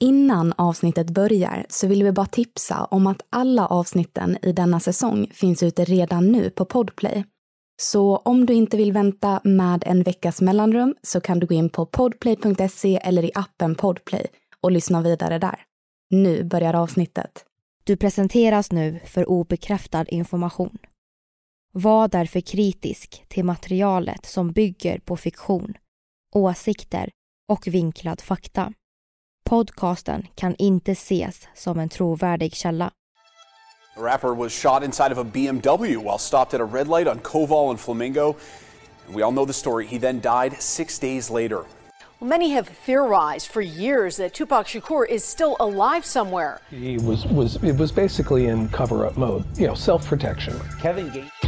Innan avsnittet börjar så vill vi bara tipsa om att alla avsnitten i denna säsong finns ute redan nu på Podplay. Så om du inte vill vänta med en veckas mellanrum så kan du gå in på podplay.se eller i appen Podplay och lyssna vidare där. Nu börjar avsnittet. Du presenteras nu för obekräftad information. Var därför kritisk till materialet som bygger på fiktion, åsikter och vinklad fakta. Podcasten kan inte ses som en trovärdig källa. The rapper was shot inside of a BMW while stopped at a red light on Koval and Flamingo. And we all know the story. He then died six days later. Well, many have theorized for years that Tupac Shakur is still alive somewhere. He was was it was basically in cover up mode, you know, self protection. Kevin Gates.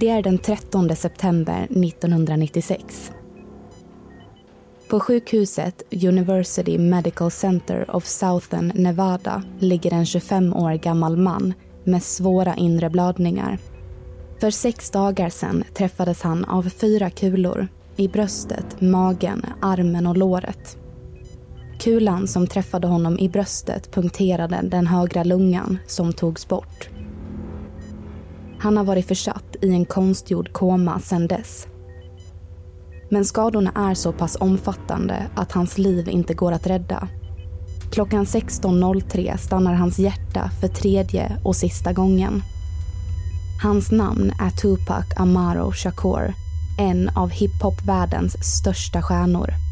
Det är den 13 september 1996. På sjukhuset University Medical Center of Southern Nevada ligger en 25 år gammal man med svåra inre blödningar. För sex dagar sedan träffades han av fyra kulor i bröstet, magen, armen och låret. Kulan som träffade honom i bröstet punkterade den högra lungan som togs bort. Han har varit försatt i en konstgjord koma sedan dess. Men skadorna är så pass omfattande att hans liv inte går att rädda. Klockan 16.03 stannar hans hjärta för tredje och sista gången. Hans namn är Tupac Amaro Shakur, en av hiphop-världens största stjärnor.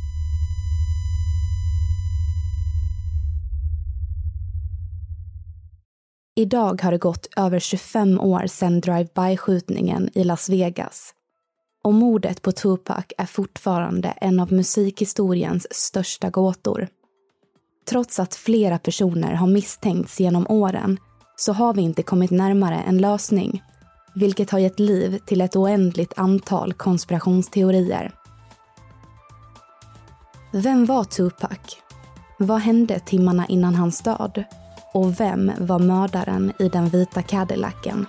Idag har det gått över 25 år sedan drive-by-skjutningen i Las Vegas. Och mordet på Tupac är fortfarande en av musikhistoriens största gåtor. Trots att flera personer har misstänkts genom åren så har vi inte kommit närmare en lösning, vilket har gett liv till ett oändligt antal konspirationsteorier. Vem var Tupac? Vad hände timmarna innan hans död? Och vem var mördaren i den vita Cadillacen?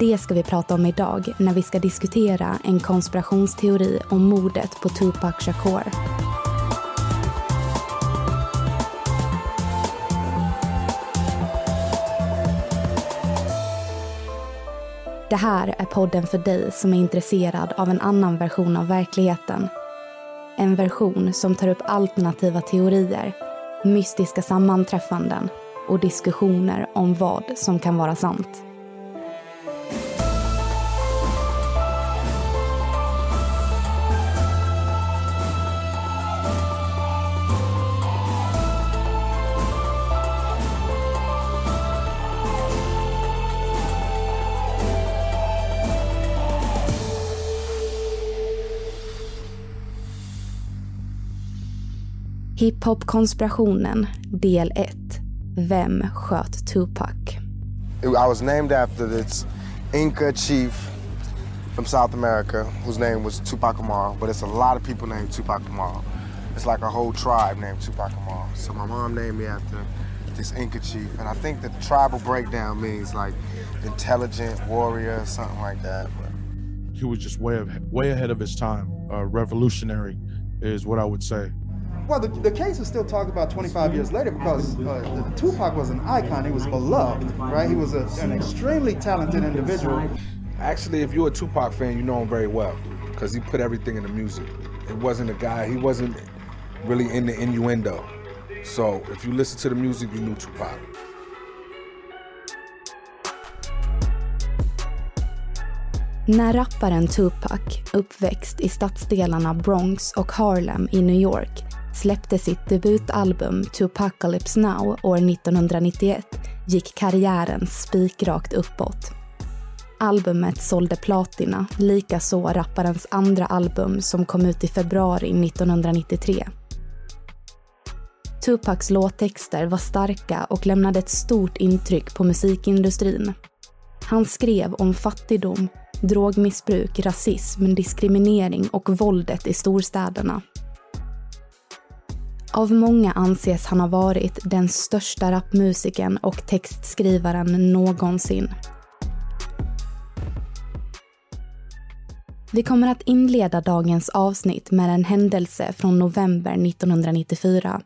Det ska vi prata om idag när vi ska diskutera en konspirationsteori om mordet på Tupac Shakur. Det här är podden för dig som är intresserad av en annan version av verkligheten. En version som tar upp alternativa teorier mystiska sammanträffanden och diskussioner om vad som kan vara sant. Hiphop-konspirationen del 1. Vem sköt Tupac? I was named after this Inca chief from South America whose name was Tupac Amaru, but it's a lot of people named Tupac Amaru. It's like a whole tribe named Tupac Amaru. So my mom named me after this Inca chief, and I think the tribal breakdown means like intelligent warrior, something like that. He was just way, of, way ahead of his time. Uh, revolutionary is what I would say. Well, the, the case is still talked about 25 years later because uh, Tupac was an icon. He was beloved, right? He was a, an extremely talented individual. Actually, if you're a Tupac fan, you know him very well because he put everything in the music. It wasn't a guy, he wasn't really in the innuendo. So if you listen to the music, you knew Tupac. När rapparen Tupac, uppväxt i stadsdelarna Bronx och Harlem i New York, släppte sitt debutalbum Tupacalypse Now år 1991 gick karriären spikrakt uppåt. Albumet sålde platina, likaså rapparens andra album som kom ut i februari 1993. Tupacs låttexter var starka och lämnade ett stort intryck på musikindustrin. Han skrev om fattigdom, drogmissbruk, rasism, diskriminering och våldet i storstäderna. Av många anses han ha varit den största rapmusikern och textskrivaren någonsin. Vi kommer att inleda dagens avsnitt med en händelse från november 1994.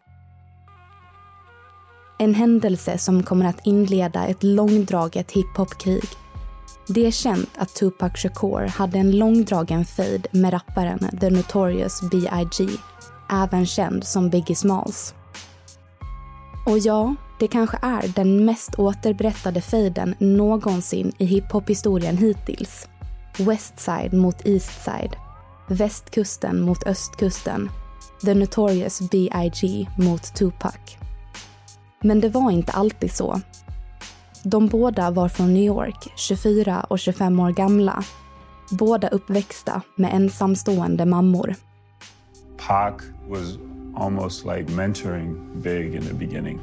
En händelse som kommer att inleda ett långdraget hiphopkrig. Det är känt att Tupac Shakur hade en långdragen fejd med rapparen The Notorious B.I.G. Även känd som Biggie Smalls. Och ja, det kanske är den mest återberättade fejden någonsin i hiphop-historien hittills. Westside mot Eastside. Västkusten mot östkusten. The Notorious B.I.G. mot Tupac. Men det var inte alltid så. De båda var från New York, 24 och 25 år gamla. Båda uppväxta med ensamstående mammor. Pac was almost like mentoring Big in the beginning.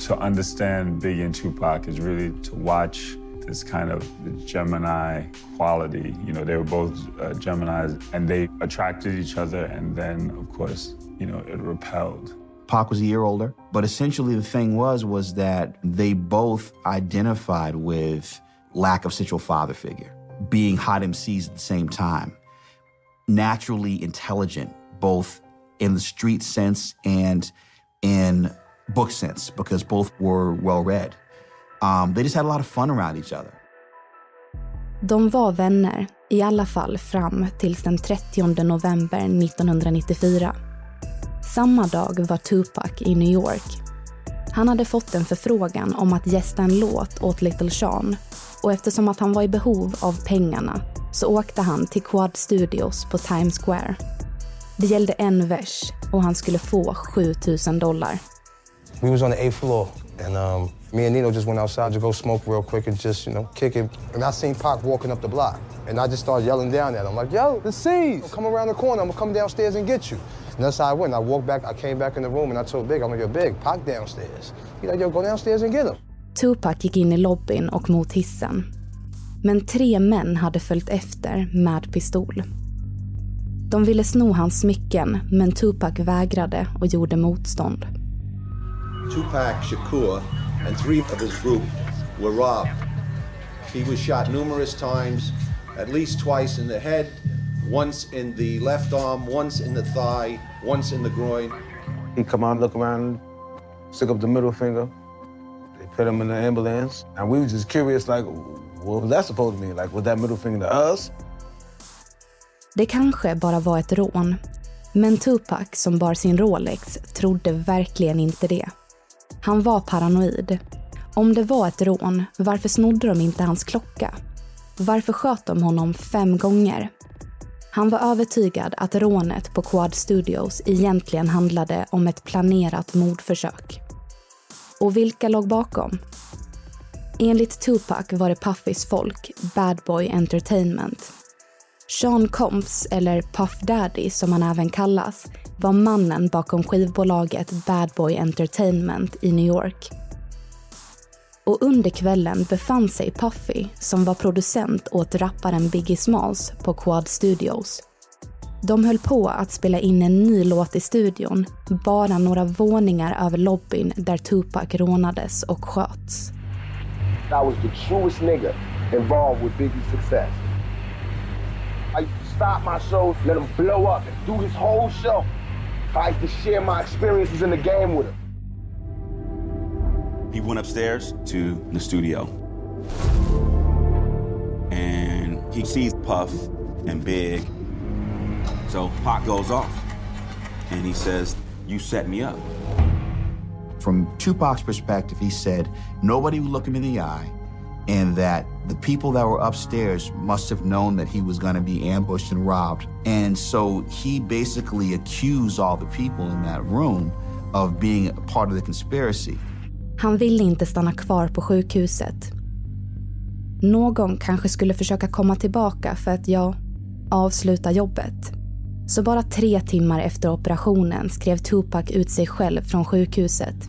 To understand Big and Tupac is really to watch this kind of Gemini quality. You know, they were both uh, Geminis and they attracted each other, and then, of course, you know, it repelled. Pac was a year older, but essentially the thing was was that they both identified with lack of central father figure, being hot MCs at the same time, naturally intelligent, both in the street sense and in book sense, because both were well read. Um, they just had a lot of fun around each other. De var vänner, i alla fall fram tills den 30 november 1994. Samma dag var Tupac i New York. Han hade fått en förfrågan om att gästa en låt åt Little Sean och eftersom att han var i behov av pengarna så åkte han till Quad Studios på Times Square. Det gällde en vers och han skulle få 7000 dollar. We was on the eighth floor and um, me and Nino just went outside to go smoke real quick and just, you know, kick it. And I seen Pac walking up the block. And I just started yelling down at him, like, yo, the C's! Come around the corner, I'm gonna come downstairs and get you. And that's how I went. I walked back, I came back in the room and I told Big, I'm like, yo, Big, Pac downstairs. He's like, yo, go downstairs and get him. Tupac gick in i lobbyn och mot hissen. Men tre män hade följt efter med pistol. De ville sno hans smycken, men Tupac vägrade och gjorde motstånd. Tupac Shakur and three of his group were robbed. He was shot numerous times, at least twice in the head, once in the left arm, once in the thigh, once in the groin. He come out, look around, stick up the middle finger. They put him in the ambulance. And we were just curious, like, what was that supposed to mean? Like, was that middle finger to us? Det kanske bara var ett rån. Men Tupac, som bar sin Rolex, trodde verkligen inte det. Han var paranoid. Om det var ett rån, varför snodde de inte hans klocka? Varför sköt de honom fem gånger? Han var övertygad att rånet på Quad Studios egentligen handlade om ett planerat mordförsök. Och vilka låg bakom? Enligt Tupac var det Puffys folk, Bad Boy Entertainment. Sean Combs, eller Puff Daddy som han även kallas, var mannen bakom skivbolaget Bad Boy Entertainment i New York. Och under kvällen befann sig Puffy, som var producent åt rapparen Biggie Smalls på Quad Studios. De höll på att spela in en ny låt i studion, bara några våningar över lobbyn där Tupac rånades och sköts. I was the truest nigga involved with Biggie's success. I used to stop my shows, let him blow up and do his whole show. I like to share my experiences in the game with him. He went upstairs to the studio. And he sees Puff and Big. So Pac goes off. And he says, You set me up. From Tupac's perspective, he said nobody would look him in the eye, and that the people that were upstairs must have known that he was going to be ambushed and robbed. And so he basically accused all the people in that room of being a part of the conspiracy. Han ville inte stanna kvar på sjukhuset. Någon kanske skulle försöka komma tillbaka för att, ja, avsluta jobbet. Så bara tre timmar efter operationen skrev Tupac ut sig själv från sjukhuset.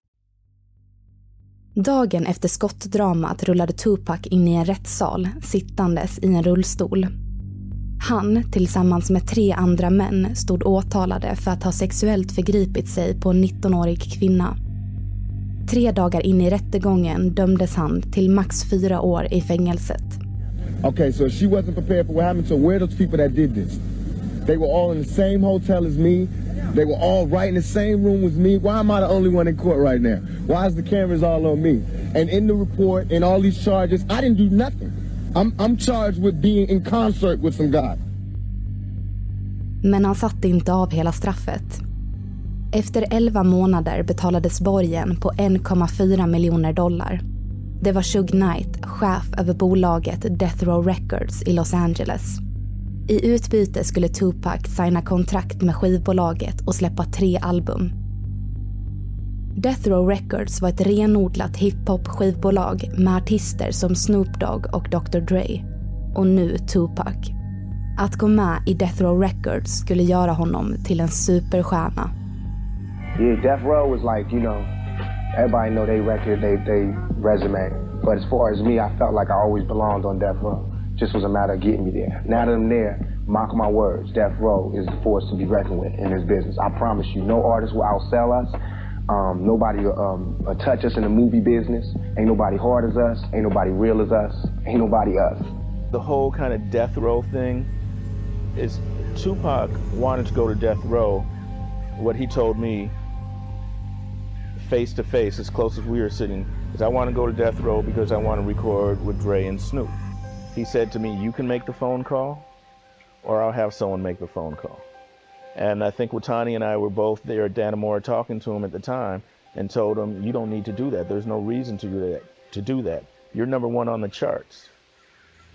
Dagen efter skottdramat rullade Tupac in i en rättssal sittandes i en rullstol. Han, tillsammans med tre andra män, stod åtalade för att ha sexuellt förgripit sig på en 19-årig kvinna. Tre dagar in i rättegången dömdes han till max fyra år i fängelset. Okay, so she wasn't prepared for what happened. So where are those people that did this? They were all in the same hotel as me. They were all right in the same room with me. Why am I the only one in court right now? Why is the cameras all on me? And in the report and all these charges, I didn't do nothing. I'm, I'm charged with being in concert with some guy. Men han satte inte av hela straffet. Efter 11 månader betalades borgen på 1,4 miljoner dollar. Det var Shug Knight, chef över bolaget Death Row Records i Los Angeles. I utbyte skulle Tupac signa kontrakt med skivbolaget och släppa tre album. Death Row Records var ett renodlat hiphop-skivbolag med artister som Snoop Dogg och Dr Dre. Och nu Tupac. Att gå med i Death Row Records skulle göra honom till en superstjärna. Yeah, Death Row was like, you know, everybody know they record, they, they resume. But as far as me, I felt like I always belonged on Death Row. Just was a matter of getting me there. Now that I'm there, mark my words, Death Row is the force to be reckoned with in this business. I promise you, no artist will outsell us. Um, nobody will um, uh, touch us in the movie business. Ain't nobody hard as us. Ain't nobody real as us. Ain't nobody us. The whole kind of death row thing is Tupac wanted to go to death row. What he told me face to face, as close as we are sitting, is I want to go to death row because I want to record with Dre and Snoop. He said to me, You can make the phone call, or I'll have someone make the phone call. And I think Watani and I were both there at Danamora talking to him at the time and told him, You don't need to do that. There's no reason to do that. To do that. You're number one on the charts.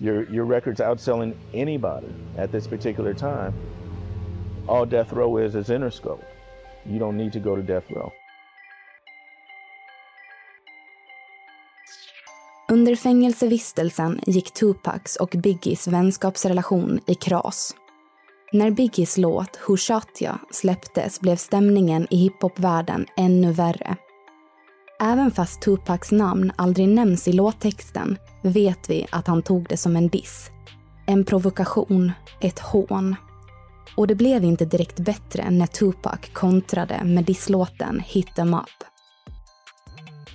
Your, your record's outselling anybody at this particular time. All death row is is Interscope. You don't need to go to death row. Under fängelsevistelsen gick Tupacs och Biggies vänskapsrelation i kras. När Biggies låt Who Shot Ya släpptes blev stämningen i hiphopvärlden ännu värre. Även fast Tupacs namn aldrig nämns i låttexten vet vi att han tog det som en diss. En provokation, ett hån. Och det blev inte direkt bättre när Tupac kontrade med disslåten Hit em up.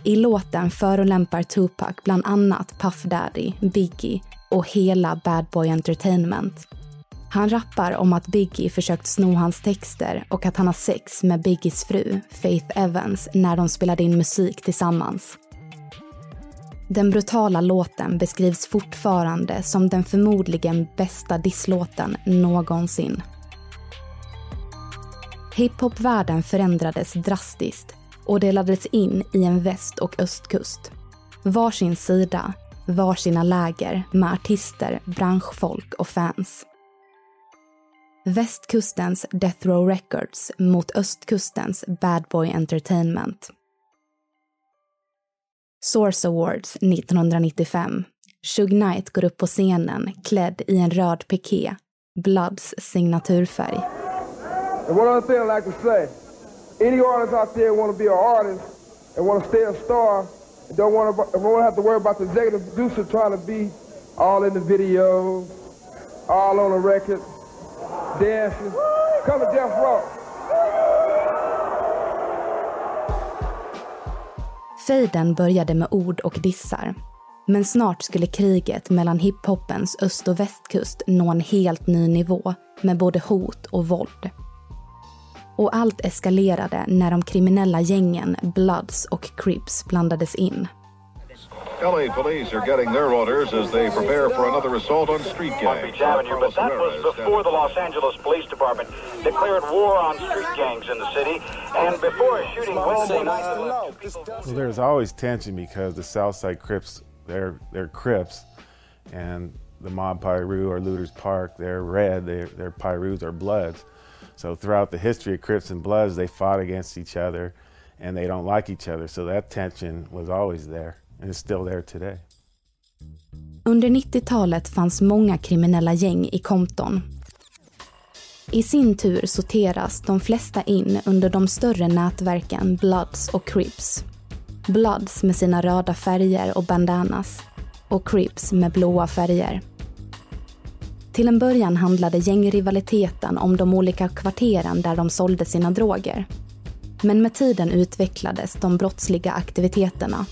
I låten förolämpar Tupac bland annat Puff Daddy, Biggie och hela Bad Boy Entertainment. Han rappar om att Biggie försökt sno hans texter och att han har sex med Biggies fru, Faith Evans, när de spelade in musik tillsammans. Den brutala låten beskrivs fortfarande som den förmodligen bästa disslåten någonsin. Hiphopvärlden förändrades drastiskt och delades in i en väst och östkust. Varsin sida, varsina läger med artister, branschfolk och fans. Västkustens Death Row Records mot östkustens Bad Boy Entertainment. Source Awards 1995. Shug Knight går upp på scenen klädd i en röd piké, Bloods signaturfärg. And what other thing like to say, any artist out there want to be an artist and want to stay a star and don't want to, don't want to have to worry about the executive producer trying to be all in the video, all on the record, dancing, come to Death Row. Fejden började med ord och dissar. Men snart skulle kriget mellan hiphopens öst och västkust nå en helt ny nivå med både hot och våld. Och allt eskalerade när de kriminella gängen Bloods och Crips blandades in. LA police are getting their orders as they prepare for another assault on street gangs. Avenue, but that was before the Los Angeles Police Department declared war on street gangs in the city, and before a shooting Wednesday night. Well, there's always tension because the Southside Crips, they're they're Crips, and the Mob Piru or Looters Park, they're red. They're, their Pirus are Bloods. So throughout the history of Crips and Bloods, they fought against each other, and they don't like each other. So that tension was always there, and it's still there today. Under 90-talet fanns många kriminella gäng i Compton. I sin tur sorteras de flesta in under de större nätverken Bloods och Crips. Bloods med sina röda färger och bandanas och Crips med blåa färger. Till en början handlade gängrivaliteten om de olika kvarteren där de sålde sina droger. Men med tiden utvecklades de brottsliga aktiviteterna.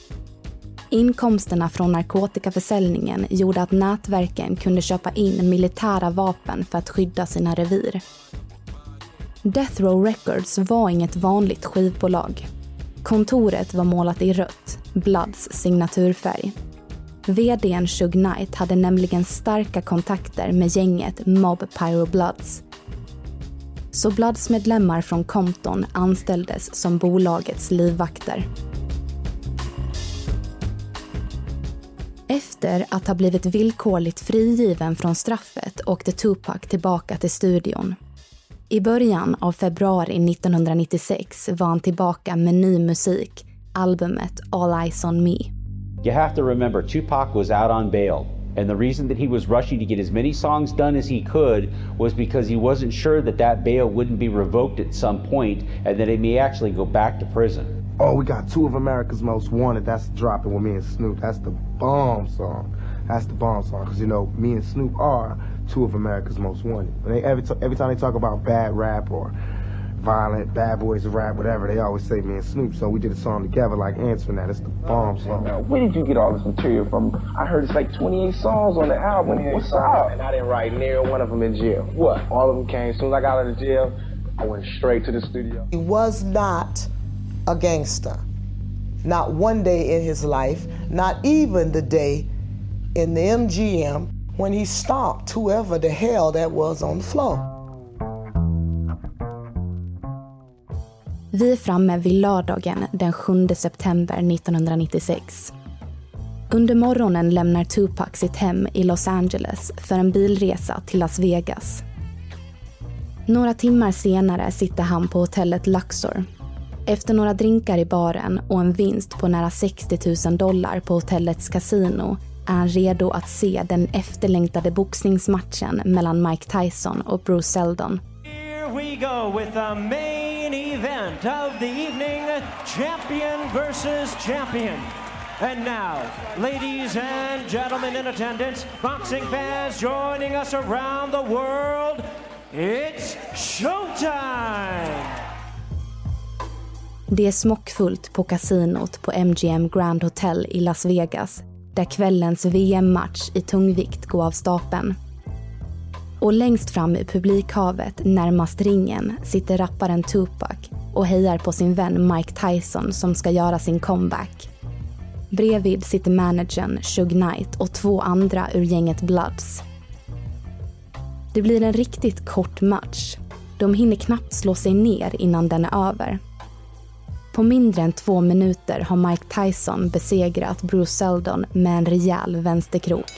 Inkomsterna från narkotikaförsäljningen gjorde att nätverken kunde köpa in militära vapen för att skydda sina revir. Death Row Records var inget vanligt skivbolag. Kontoret var målat i rött, Bloods signaturfärg. VDn Shug Knight hade nämligen starka kontakter med gänget Mob Pyro Bloods. Så Bloods-medlemmar från Compton anställdes som bolagets livvakter. Efter att ha blivit villkorligt frigiven från straffet åkte Tupac tillbaka till studion. I början av februari 1996 var han tillbaka med ny musik, albumet All Eyes On Me. You have to remember, Tupac was out on bail. And the reason that he was rushing to get as many songs done as he could was because he wasn't sure that that bail wouldn't be revoked at some point and that he may actually go back to prison. Oh, we got two of America's Most Wanted. That's dropping with me and Snoop. That's the bomb song. That's the bomb song because you know me and Snoop are two of America's Most Wanted. They, every every time they talk about bad rap or violent bad boys of rap, whatever, they always say me and Snoop. So we did a song together, like answering that. It's the bomb song. Now, where did you get all this material from? I heard it's like 28 songs on the album. What's up? And I didn't write near one of them in jail. What? All of them came. As soon as I got out of jail, I went straight to the studio. He was not a gangster. Not one day in his life, not even the day in the MGM when he stomped whoever the hell that was on the floor. Vi är framme vid lördagen den 7 september 1996. Under morgonen lämnar Tupac sitt hem i Los Angeles för en bilresa till Las Vegas. Några timmar senare sitter han på hotellet Luxor. Efter några drinkar i baren och en vinst på nära 60 000 dollar på hotellets kasino är han redo att se den efterlängtade boxningsmatchen mellan Mike Tyson och Bruce Seldon. We go with the main event of the evening, champion versus champion. And now, ladies and gentlemen in attendance, boxing fans joining us around the world, it's showtime! Det är smockfullt på kasinot på MGM Grand Hotel i Las Vegas där kvällens VM-match i tungvikt går av stapeln. Och längst fram i publikhavet, närmast ringen, sitter rapparen Tupac och hejar på sin vän Mike Tyson som ska göra sin comeback. Bredvid sitter managern Shug Knight och två andra ur gänget Bloods. Det blir en riktigt kort match. De hinner knappt slå sig ner innan den är över. På mindre än två minuter har Mike Tyson besegrat Bruce Seldon med en rejäl vänsterkrok.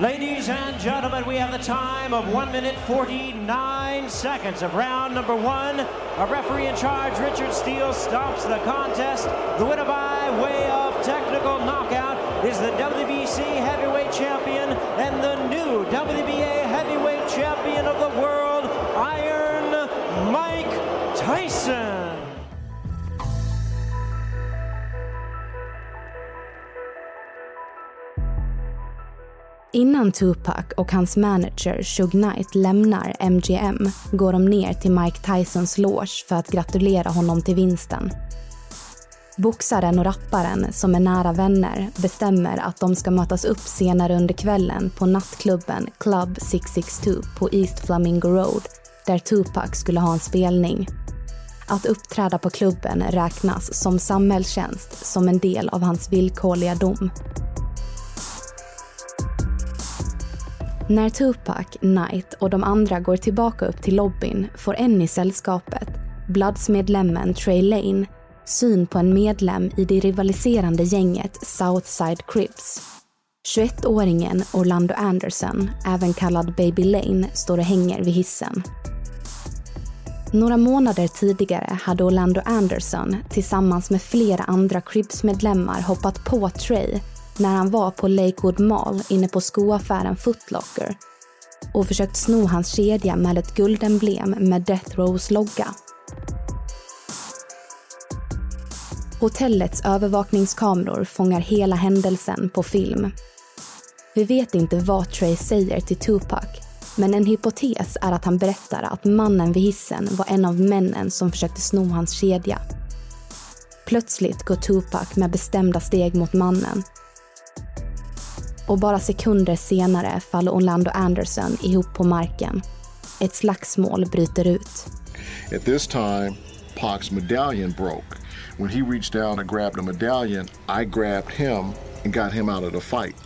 Ladies and gentlemen, we have the time of 1 minute 49 seconds of round number one. A referee in charge, Richard Steele, stops the contest. The winner by way of technical knockout is the WBC heavyweight champion and the new WBA Innan Tupac och hans manager Suge Knight lämnar MGM går de ner till Mike Tysons loge för att gratulera honom till vinsten. Boxaren och rapparen, som är nära vänner, bestämmer att de ska mötas upp senare under kvällen på nattklubben Club 662 på East Flamingo Road, där Tupac skulle ha en spelning. Att uppträda på klubben räknas som samhällstjänst som en del av hans villkorliga dom. När Tupac, Knight och de andra går tillbaka upp till lobbyn får en i sällskapet, Bloods-medlemmen Trey Lane, syn på en medlem i det rivaliserande gänget Southside Crips. 21-åringen Orlando Anderson, även kallad Baby Lane, står och hänger vid hissen. Några månader tidigare hade Orlando Anderson tillsammans med flera andra Cribs-medlemmar hoppat på Trey när han var på Lakewood Mall inne på skoaffären Footlocker och försökt sno hans kedja med ett guldemblem med Death Rows logga. Hotellets övervakningskameror fångar hela händelsen på film. Vi vet inte vad Trey säger till Tupac men en hypotes är att han berättar att mannen vid hissen var en av männen som försökte sno hans kedja. Plötsligt går Tupac med bestämda steg mot mannen och bara sekunder senare faller Orlando Anderson ihop på marken. Ett slagsmål bryter ut. At this time, Pac's medallion broke. When he reached down and grabbed a medallion, I grabbed him and got him out of the fight.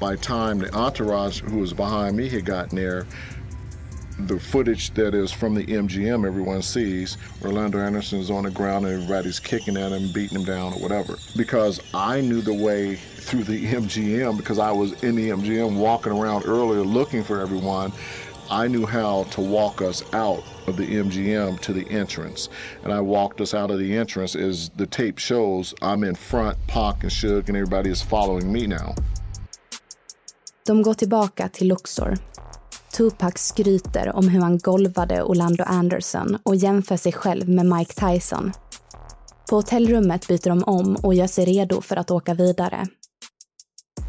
By the time the entourage who was behind me had gotten there, the footage that is from the MGM everyone sees, Orlando Anderson is on the ground and everybody's kicking at him, beating him down or whatever. Because I knew the way through the MGM because I was in the MGM walking around earlier looking for everyone. I knew how to walk us out of the MGM to the entrance. And I walked us out of the entrance as the tape shows I'm in front, Pac and Suge and everybody is following me now. De går tillbaka till Luxor. Tupac skryter om hur han golvade Orlando Anderson och jämför sig själv med Mike Tyson. På hotellrummet byter de om och gör sig redo för att åka vidare.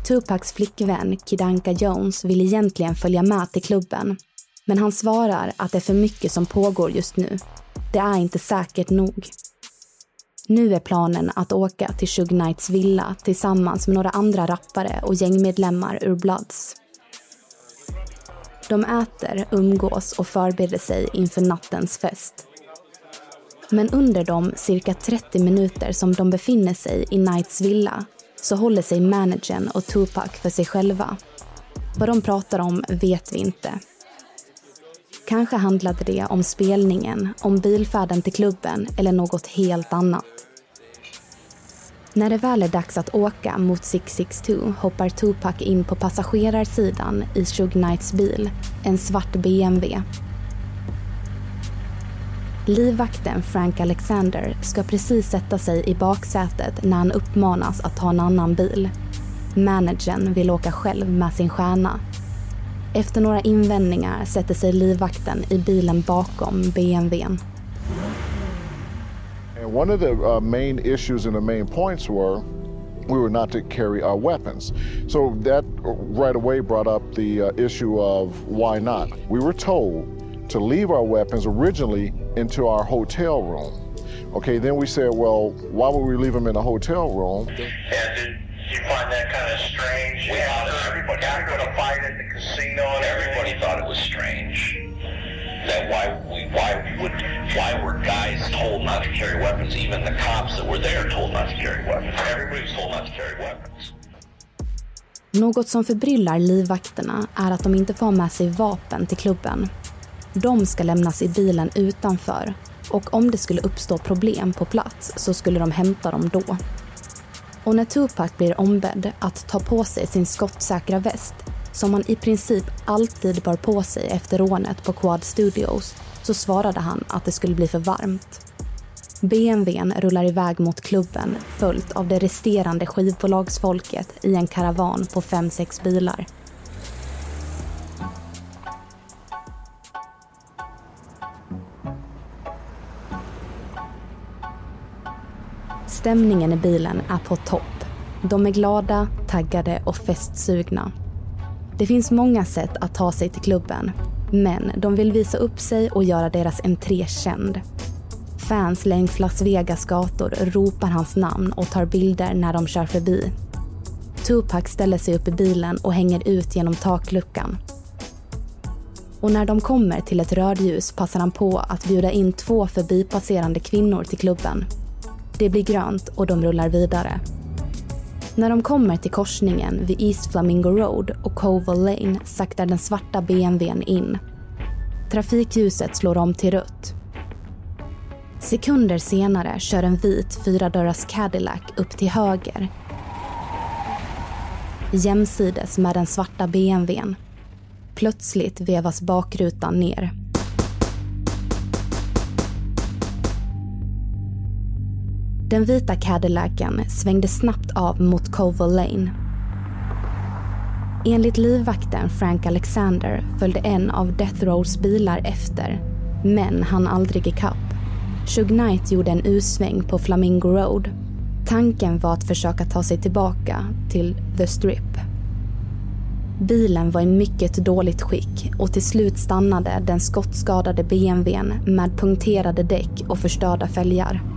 Tupacs flickvän Kidanka Jones vill egentligen följa med till klubben. Men han svarar att det är för mycket som pågår just nu. Det är inte säkert nog. Nu är planen att åka till Shug Knights villa tillsammans med några andra rappare och gängmedlemmar ur Bloods. De äter, umgås och förbereder sig inför nattens fest. Men under de cirka 30 minuter som de befinner sig i Knights villa så håller sig managern och Tupac för sig själva. Vad de pratar om vet vi inte. Kanske handlade det om spelningen, om bilfärden till klubben eller något helt annat. När det väl är dags att åka mot 662 hoppar Tupac in på passagerarsidan i Shug Knights bil, en svart BMW. Livvakten Frank Alexander ska precis sätta sig i baksätet när han uppmanas att ta en annan bil. Managern vill åka själv med sin stjärna. Efter några invändningar sätter sig livvakten i bilen bakom BMWn. And one of the uh, main issues and the main points were we were not to carry our weapons. So that right away brought up the uh, issue of why not. We were told to leave our weapons originally into our hotel room. Okay, then we said, well, why would we leave them in a hotel room? Yeah, did you find that kind of strange? We yeah, everybody after the fight at the casino, and everybody thought it was strange. That why we why we would why were guys told not to carry weapons? Even the cops that were there told not to carry weapons. Everybody was told not to carry weapons. Något som förbryllar livvakterna är att de inte får med sig vapen till klubben. De ska lämnas i bilen utanför och om det skulle uppstå problem på plats så skulle de hämta dem då. Och när Tupac blir ombedd att ta på sig sin skottsäkra väst som han i princip alltid bar på sig efter rånet på Quad Studios så svarade han att det skulle bli för varmt. BMWn rullar iväg mot klubben följt av det resterande skivbolagsfolket i en karavan på fem sex bilar. Stämningen i bilen är på topp. De är glada, taggade och festsugna. Det finns många sätt att ta sig till klubben, men de vill visa upp sig och göra deras entré känd. Fans längs Las Vegas gator ropar hans namn och tar bilder när de kör förbi. Tupac ställer sig upp i bilen och hänger ut genom takluckan. Och när de kommer till ett rödljus passar han på att bjuda in två förbipasserande kvinnor till klubben. Det blir grönt och de rullar vidare. När de kommer till korsningen vid East Flamingo Road och Coval Lane saktar den svarta BMWn in. Trafikljuset slår om till rött. Sekunder senare kör en vit fyradörrars Cadillac upp till höger jämsides med den svarta BMWn. Plötsligt vevas bakrutan ner. Den vita Cadillacen svängde snabbt av mot Coval Lane. Enligt livvakten Frank Alexander följde en av Death Rows bilar efter, men han aldrig ikapp. Shug Knight gjorde en U-sväng på Flamingo Road. Tanken var att försöka ta sig tillbaka till The Strip. Bilen var i mycket dåligt skick och till slut stannade den skottskadade BMWn med punkterade däck och förstörda fälgar.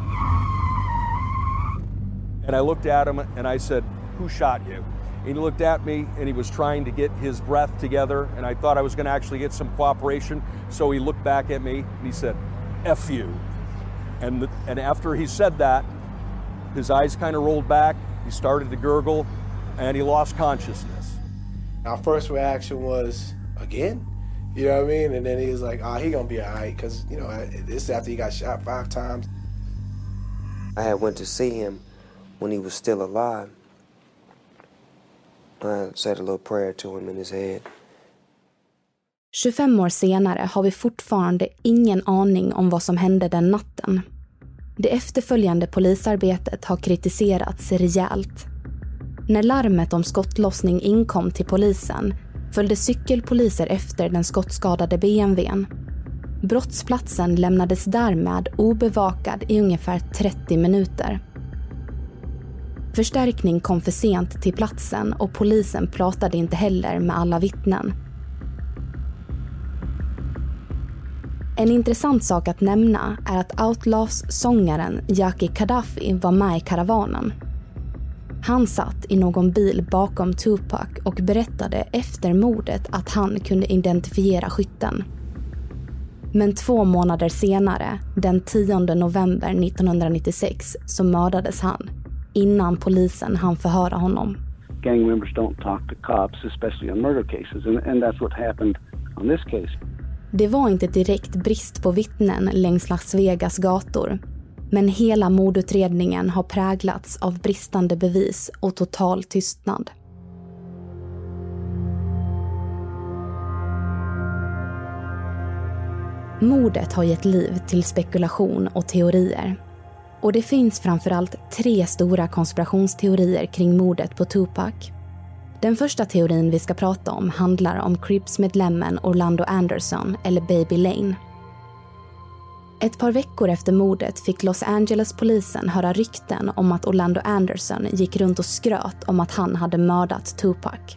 And I looked at him and I said, Who shot you? And he looked at me and he was trying to get his breath together. And I thought I was going to actually get some cooperation. So he looked back at me and he said, F you. And, the, and after he said that, his eyes kind of rolled back. He started to gurgle and he lost consciousness. Our first reaction was, Again? You know what I mean? And then he was like, Oh, he going to be all right. Because, you know, this is after he got shot five times. I had went to see him when he was still alive. I said a little prayer to him in his head. 25 år senare har vi fortfarande ingen aning om vad som hände den natten. Det efterföljande polisarbetet har kritiserats rejält. När larmet om skottlossning inkom till polisen följde cykelpoliser efter den skottskadade BMWn. Brottsplatsen lämnades därmed obevakad i ungefär 30 minuter. Förstärkning kom för sent till platsen och polisen pratade inte heller med alla vittnen. En intressant sak att nämna är att Outlaws-sångaren Jaki Kadhafi var med i karavanen. Han satt i någon bil bakom Tupac och berättade efter mordet att han kunde identifiera skytten. Men två månader senare, den 10 november 1996, så mördades han innan polisen hann förhöra honom. Gang members don't talk to cops, especially on murder cases, and, and that's what happened on this case. Det var inte direkt brist på vittnen längs Las Vegas gator. Men hela mordutredningen har präglats av bristande bevis och total tystnad. Mordet har gett liv till spekulation och teorier. Och det finns framförallt tre stora konspirationsteorier kring mordet på Tupac. Den första teorin vi ska prata om handlar om Crips-medlemmen Orlando Anderson, eller Baby Lane. Ett par veckor efter mordet fick Los Angeles-polisen höra rykten om att Orlando Anderson gick runt och skröt om att han hade mördat Tupac.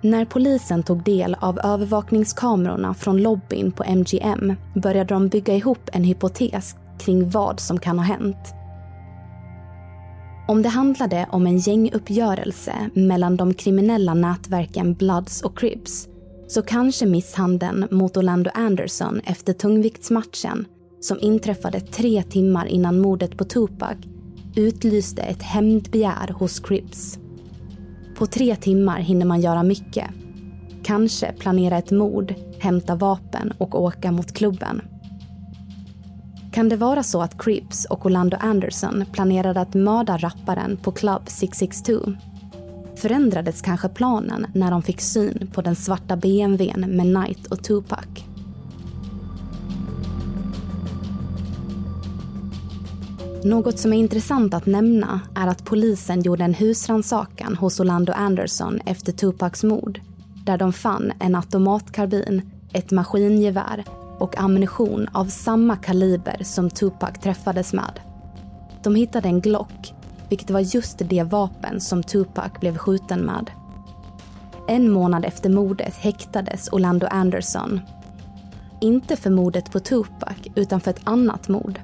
När polisen tog del av övervakningskamerorna från lobbyn på MGM började de bygga ihop en hypotes kring vad som kan ha hänt. Om det handlade om en gänguppgörelse mellan de kriminella nätverken Bloods och Cribs så kanske misshandeln mot Orlando Anderson efter tungviktsmatchen som inträffade tre timmar innan mordet på Tupac utlyste ett hämndbegär hos Cribs. På tre timmar hinner man göra mycket. Kanske planera ett mord, hämta vapen och åka mot klubben. Kan det vara så att Crips och Orlando Anderson planerade att mörda rapparen på Club 662? Förändrades kanske planen när de fick syn på den svarta BMWn med Knight och Tupac? Något som är intressant att nämna är att polisen gjorde en husrannsakan hos Orlando Anderson efter Tupacs mord där de fann en automatkarbin, ett maskingevär och ammunition av samma kaliber som Tupac träffades med. De hittade en Glock, vilket var just det vapen som Tupac blev skjuten med. En månad efter mordet häktades Orlando Anderson. Inte för mordet på Tupac, utan för ett annat mord.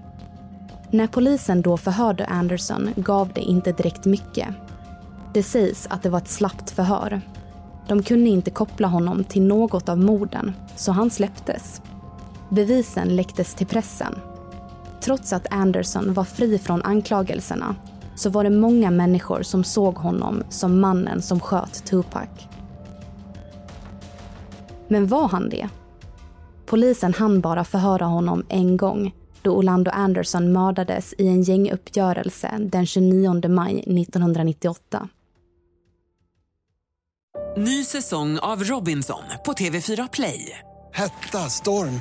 När polisen då förhörde Anderson gav det inte direkt mycket. Det sägs att det var ett slappt förhör. De kunde inte koppla honom till något av morden, så han släpptes. Bevisen läcktes till pressen. Trots att Anderson var fri från anklagelserna så var det många människor som såg honom som mannen som sköt Tupac. Men var han det? Polisen hann bara förhöra honom en gång då Orlando Anderson mördades i en gänguppgörelse den 29 maj 1998. Ny säsong av Robinson på TV4 Play. Hetta, storm,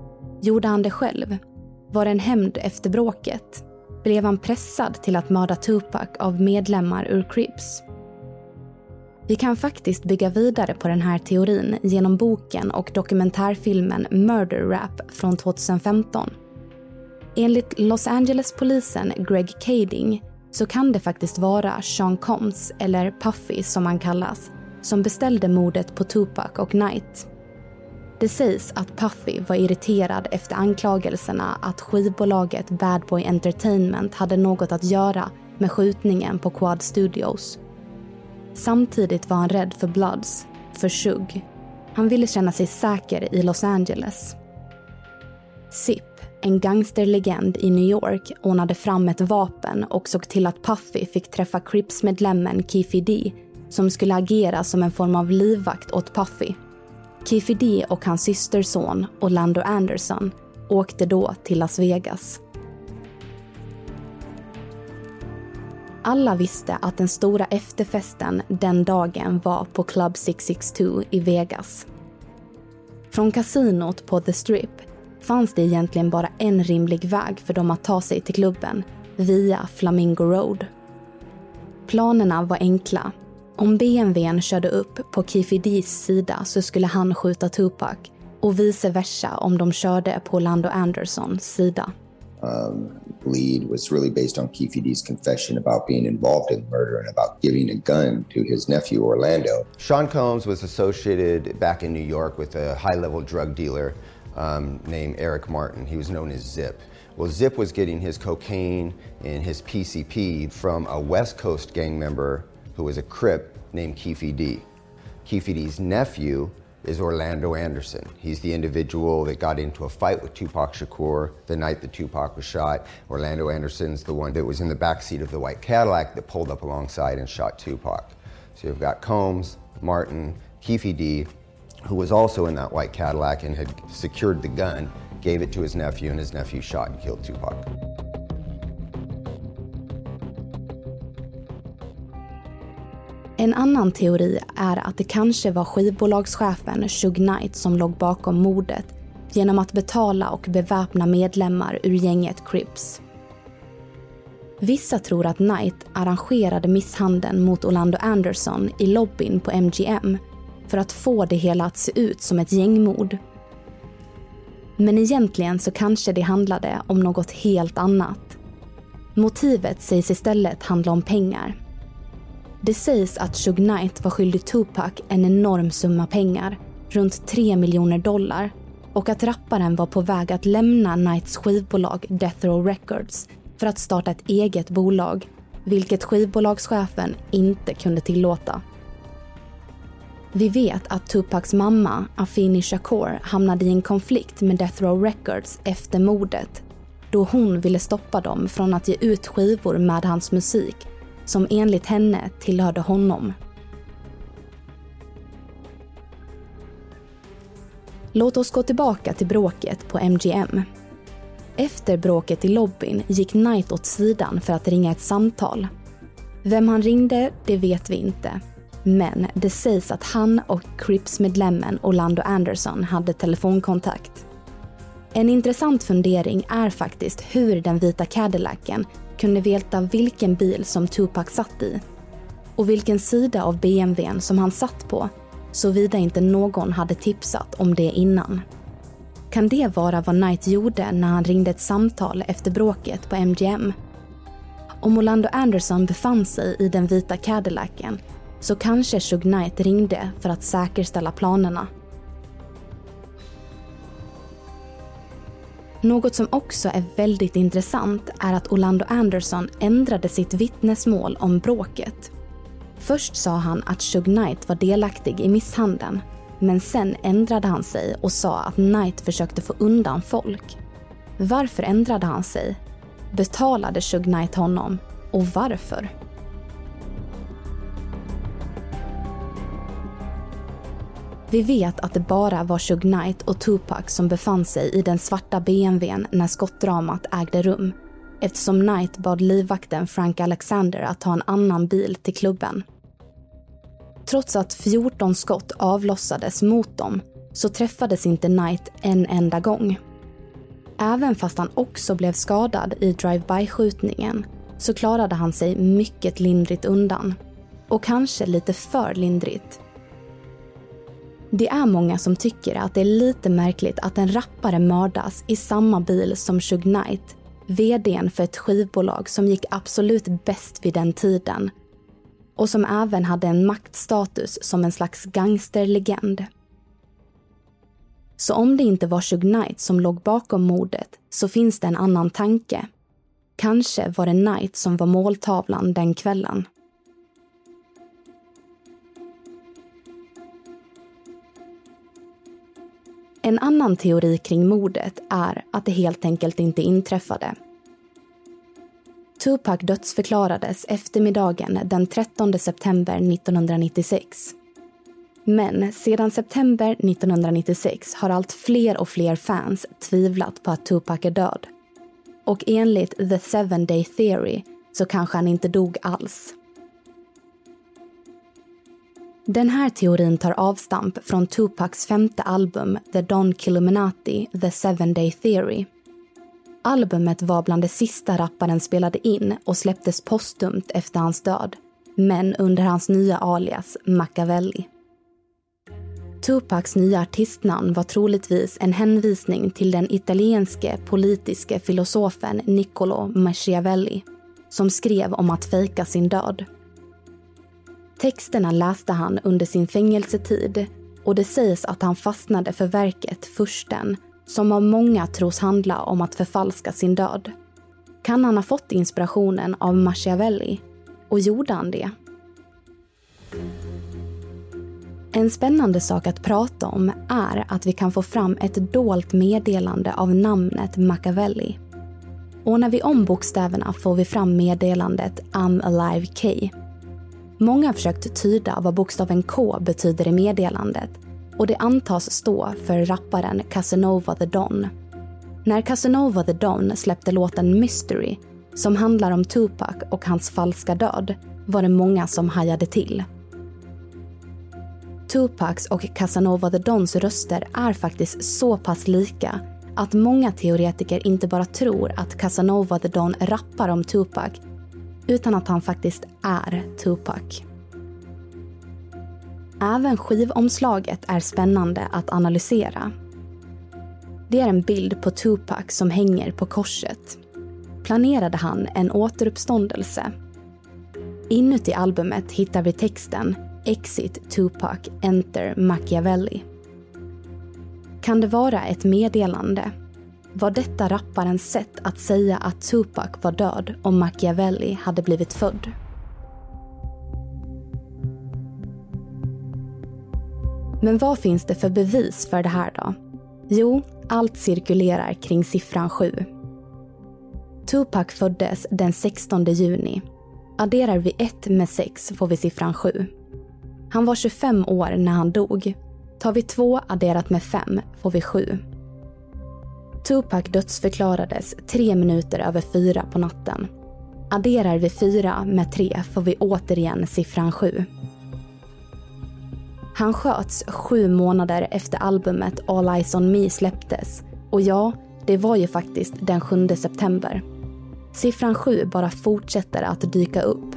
Gjorde han det själv? Var det en hämnd efter bråket? Blev han pressad till att mörda Tupac av medlemmar ur Crips? Vi kan faktiskt bygga vidare på den här teorin genom boken och dokumentärfilmen Murder Rap från 2015. Enligt Los Angeles-polisen Greg Kading så kan det faktiskt vara Sean Combs, eller Puffy som han kallas, som beställde mordet på Tupac och Knight. Det sägs att Puffy var irriterad efter anklagelserna att skivbolaget Bad Boy Entertainment hade något att göra med skjutningen på Quad Studios. Samtidigt var han rädd för Bloods, för Shug. Han ville känna sig säker i Los Angeles. Zip, en gangsterlegend i New York, ordnade fram ett vapen och såg till att Puffy fick träffa Crips-medlemmen Keefy D som skulle agera som en form av livvakt åt Puffy. Keefy och hans systerson Orlando Anderson åkte då till Las Vegas. Alla visste att den stora efterfesten den dagen var på Club 662 i Vegas. Från kasinot på The Strip fanns det egentligen bara en rimlig väg för dem att ta sig till klubben, via Flamingo Road. Planerna var enkla. Om BMWn körde upp på Keefy D's sida så skulle han skjuta Tupac och vice versa om de körde på Orlando Andersons sida. um, lead was really based on Keefe D's confession about being involved in the murder and about giving a gun to his nephew Orlando. Sean Combs was associated back in New York with a high level drug dealer um, named Eric Martin. He was known as Zip. Well, Zip was getting his cocaine and his PCP from a West Coast gang member who was a Crip named Keefe D. Keefe D's nephew is Orlando Anderson. He's the individual that got into a fight with Tupac Shakur the night that Tupac was shot. Orlando Anderson's the one that was in the back seat of the white Cadillac that pulled up alongside and shot Tupac. So you've got Combs, Martin, Keefe D, who was also in that white Cadillac and had secured the gun, gave it to his nephew, and his nephew shot and killed Tupac. En annan teori är att det kanske var skivbolagschefen Shug Knight som låg bakom mordet genom att betala och beväpna medlemmar ur gänget Crips. Vissa tror att Knight arrangerade misshandeln mot Orlando Anderson i lobbyn på MGM för att få det hela att se ut som ett gängmord. Men egentligen så kanske det handlade om något helt annat. Motivet sägs istället handla om pengar. Det sägs att Suge Knight var skyldig Tupac en enorm summa pengar, runt 3 miljoner dollar och att rapparen var på väg att lämna Knights skivbolag Death Row Records för att starta ett eget bolag, vilket skivbolagschefen inte kunde tillåta. Vi vet att Tupacs mamma, Afini Shakur, hamnade i en konflikt med Death Row Records efter mordet då hon ville stoppa dem från att ge ut skivor med hans musik som enligt henne tillhörde honom. Låt oss gå tillbaka till bråket på MGM. Efter bråket i lobbyn gick Knight åt sidan för att ringa ett samtal. Vem han ringde, det vet vi inte. Men det sägs att han och Crips-medlemmen Orlando Anderson hade telefonkontakt. En intressant fundering är faktiskt hur den vita Cadillacen kunde veta vilken bil som Tupac satt i och vilken sida av BMWn som han satt på såvida inte någon hade tipsat om det innan. Kan det vara vad Knight gjorde när han ringde ett samtal efter bråket på MGM? Om Orlando Anderson befann sig i den vita Cadillacen så kanske Shug Knight ringde för att säkerställa planerna. Något som också är väldigt intressant är att Orlando Anderson ändrade sitt vittnesmål om bråket. Först sa han att Shug Knight var delaktig i misshandeln men sen ändrade han sig och sa att Knight försökte få undan folk. Varför ändrade han sig? Betalade Shug Knight honom? Och varför? Vi vet att det bara var Suge Knight och Tupac som befann sig i den svarta BMWn när skottdramat ägde rum eftersom Knight bad livvakten Frank Alexander att ta en annan bil till klubben. Trots att 14 skott avlossades mot dem så träffades inte Knight en enda gång. Även fast han också blev skadad i drive-by-skjutningen så klarade han sig mycket lindrigt undan. Och kanske lite för lindrigt. Det är många som tycker att det är lite märkligt att en rappare mördas i samma bil som Suge Knight, VDn för ett skivbolag som gick absolut bäst vid den tiden och som även hade en maktstatus som en slags gangsterlegend. Så om det inte var Suge Knight som låg bakom mordet så finns det en annan tanke. Kanske var det Knight som var måltavlan den kvällen. En annan teori kring mordet är att det helt enkelt inte inträffade. Tupac dödsförklarades eftermiddagen den 13 september 1996. Men sedan september 1996 har allt fler och fler fans tvivlat på att Tupac är död. Och enligt The Seven Day Theory så kanske han inte dog alls. Den här teorin tar avstamp från Tupacs femte album The Don Killuminati, The Seven Day Theory. Albumet var bland det sista rapparen spelade in och släpptes postumt efter hans död, men under hans nya alias Machiavelli. Tupacs nya artistnamn var troligtvis en hänvisning till den italienske politiske filosofen Niccolo Machiavelli som skrev om att fejka sin död. Texterna läste han under sin fängelsetid och det sägs att han fastnade för verket Fursten som av många tros handla om att förfalska sin död. Kan han ha fått inspirationen av Machiavelli? Och gjorde han det? En spännande sak att prata om är att vi kan få fram ett dolt meddelande av namnet Machiavelli. Och när vi om bokstäverna får vi fram meddelandet I'm alive K Många har försökt tyda vad bokstaven K betyder i meddelandet och det antas stå för rapparen Casanova the Don. När Casanova the Don släppte låten Mystery som handlar om Tupac och hans falska död var det många som hajade till. Tupacs och Casanova the Dons röster är faktiskt så pass lika att många teoretiker inte bara tror att Casanova the Don rappar om Tupac utan att han faktiskt är Tupac. Även skivomslaget är spännande att analysera. Det är en bild på Tupac som hänger på korset. Planerade han en återuppståndelse? Inuti albumet hittar vi texten Exit Tupac, Enter Machiavelli. Kan det vara ett meddelande? Var detta rapparens sätt att säga att Tupac var död om Machiavelli hade blivit född? Men vad finns det för bevis för det här då? Jo, allt cirkulerar kring siffran 7. Tupac föddes den 16 juni. Adderar vi 1 med 6 får vi siffran 7. Han var 25 år när han dog. Tar vi 2 adderat med 5 får vi 7. Tupac dödsförklarades tre minuter över fyra på natten. Adderar vi fyra med tre får vi återigen siffran sju. Han sköts sju månader efter albumet All Eyes On Me släpptes. Och ja, det var ju faktiskt den 7 september. Siffran 7 bara fortsätter att dyka upp.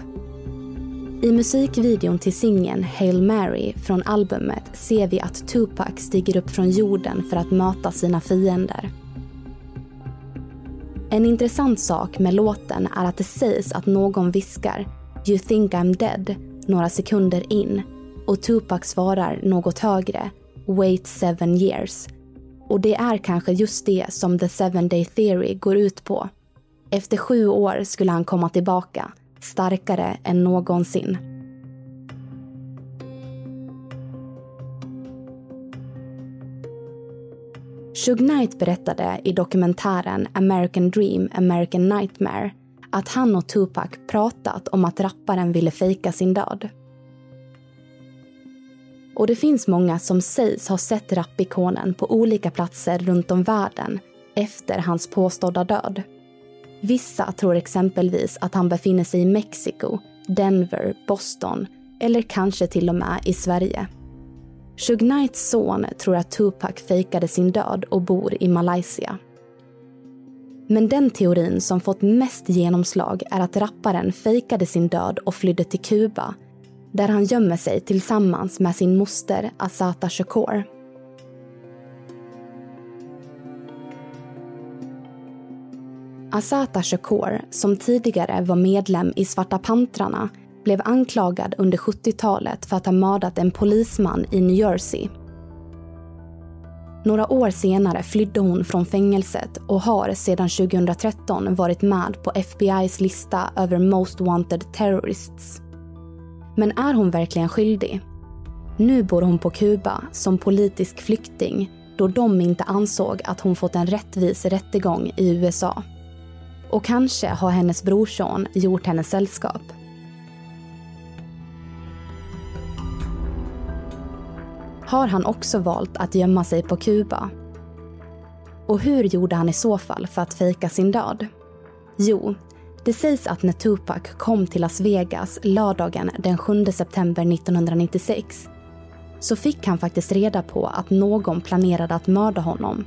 I musikvideon till singeln Hail Mary från albumet ser vi att Tupac stiger upp från jorden för att möta sina fiender. En intressant sak med låten är att det sägs att någon viskar “You think I'm dead” några sekunder in och Tupac svarar något högre, “Wait seven years”. Och det är kanske just det som the seven day theory går ut på. Efter sju år skulle han komma tillbaka, starkare än någonsin. Shug Knight berättade i dokumentären American Dream, American Nightmare att han och Tupac pratat om att rapparen ville fejka sin död. Och det finns många som sägs ha sett rappikonen på olika platser runt om världen efter hans påstådda död. Vissa tror exempelvis att han befinner sig i Mexiko, Denver, Boston eller kanske till och med i Sverige. Shug Knights son tror att Tupac fejkade sin död och bor i Malaysia. Men den teorin som fått mest genomslag är att rapparen fejkade sin död och flydde till Kuba där han gömmer sig tillsammans med sin moster Asata Shakur. Asata Shakur, som tidigare var medlem i Svarta pantrarna blev anklagad under 70-talet för att ha mördat en polisman i New Jersey. Några år senare flydde hon från fängelset och har sedan 2013 varit med på FBI's lista över Most Wanted Terrorists. Men är hon verkligen skyldig? Nu bor hon på Kuba som politisk flykting då de inte ansåg att hon fått en rättvis rättegång i USA. Och kanske har hennes brorson gjort henne sällskap. Har han också valt att gömma sig på Kuba? Och hur gjorde han i så fall för att fejka sin död? Jo, det sägs att när Tupac kom till Las Vegas lördagen den 7 september 1996 så fick han faktiskt reda på att någon planerade att mörda honom.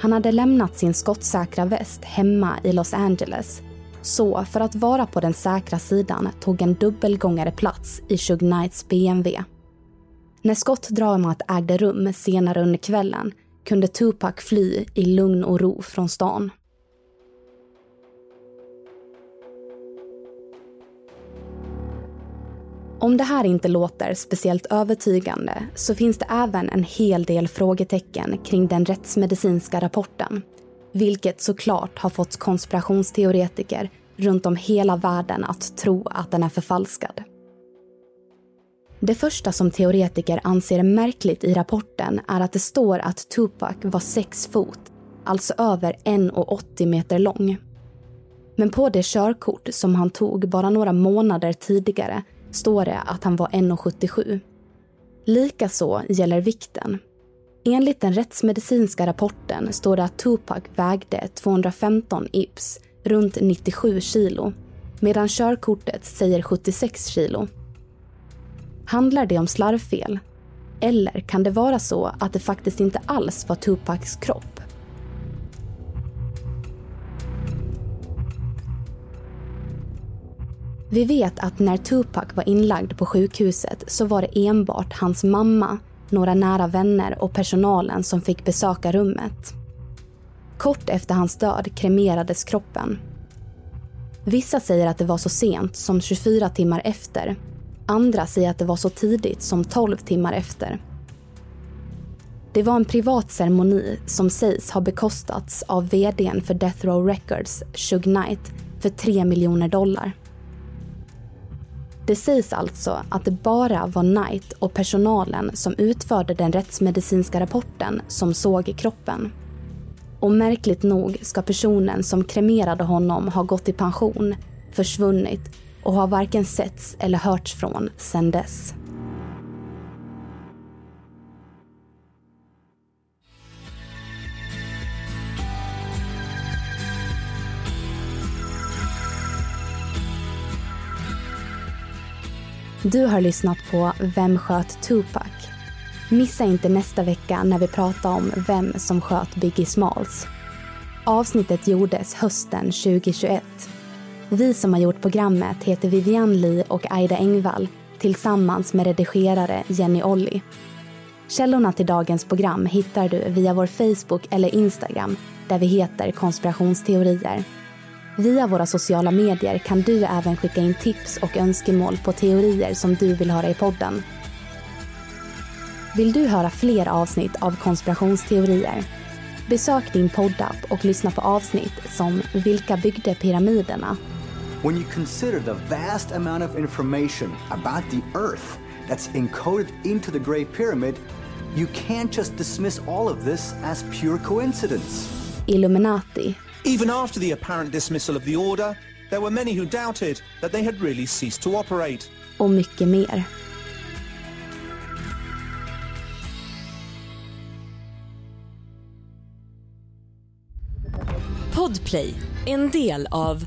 Han hade lämnat sin skottsäkra väst hemma i Los Angeles så för att vara på den säkra sidan tog en dubbelgångare plats i Shug Knights BMW. När skottdramat ägde rum senare under kvällen kunde Tupac fly i lugn och ro från stan. Om det här inte låter speciellt övertygande så finns det även en hel del frågetecken kring den rättsmedicinska rapporten. Vilket såklart har fått konspirationsteoretiker runt om hela världen att tro att den är förfalskad. Det första som teoretiker anser märkligt i rapporten är att det står att Tupac var sex fot, alltså över 1,80 meter lång. Men på det körkort som han tog bara några månader tidigare står det att han var 1,77. Likaså gäller vikten. Enligt den rättsmedicinska rapporten står det att Tupac vägde 215 ips, runt 97 kilo, medan körkortet säger 76 kilo. Handlar det om slarvfel? Eller kan det vara så att det faktiskt inte alls var Tupacs kropp? Vi vet att när Tupac var inlagd på sjukhuset så var det enbart hans mamma, några nära vänner och personalen som fick besöka rummet. Kort efter hans död kremerades kroppen. Vissa säger att det var så sent som 24 timmar efter. Andra säger att det var så tidigt som 12 timmar efter. Det var en privat ceremoni som sägs ha bekostats av vdn för Death Row Records, Shug Knight, för 3 miljoner dollar. Det sägs alltså att det bara var Knight och personalen som utförde den rättsmedicinska rapporten som såg kroppen. Och märkligt nog ska personen som kremerade honom ha gått i pension, försvunnit och har varken setts eller hörts från sedan dess. Du har lyssnat på Vem sköt Tupac? Missa inte nästa vecka när vi pratar om vem som sköt Biggie Smalls. Avsnittet gjordes hösten 2021. Vi som har gjort programmet heter Vivian Lee och Aida Engvall tillsammans med redigerare Jenny Olli. Källorna till dagens program hittar du via vår Facebook eller Instagram där vi heter konspirationsteorier. Via våra sociala medier kan du även skicka in tips och önskemål på teorier som du vill höra i podden. Vill du höra fler avsnitt av konspirationsteorier? Besök din poddapp och lyssna på avsnitt som Vilka byggde pyramiderna? When you consider the vast amount of information about the Earth that's encoded into the Great Pyramid, you can't just dismiss all of this as pure coincidence. Illuminati. Even after the apparent dismissal of the order, there were many who doubted that they had really ceased to operate. och mycket mer. Podplay, en del av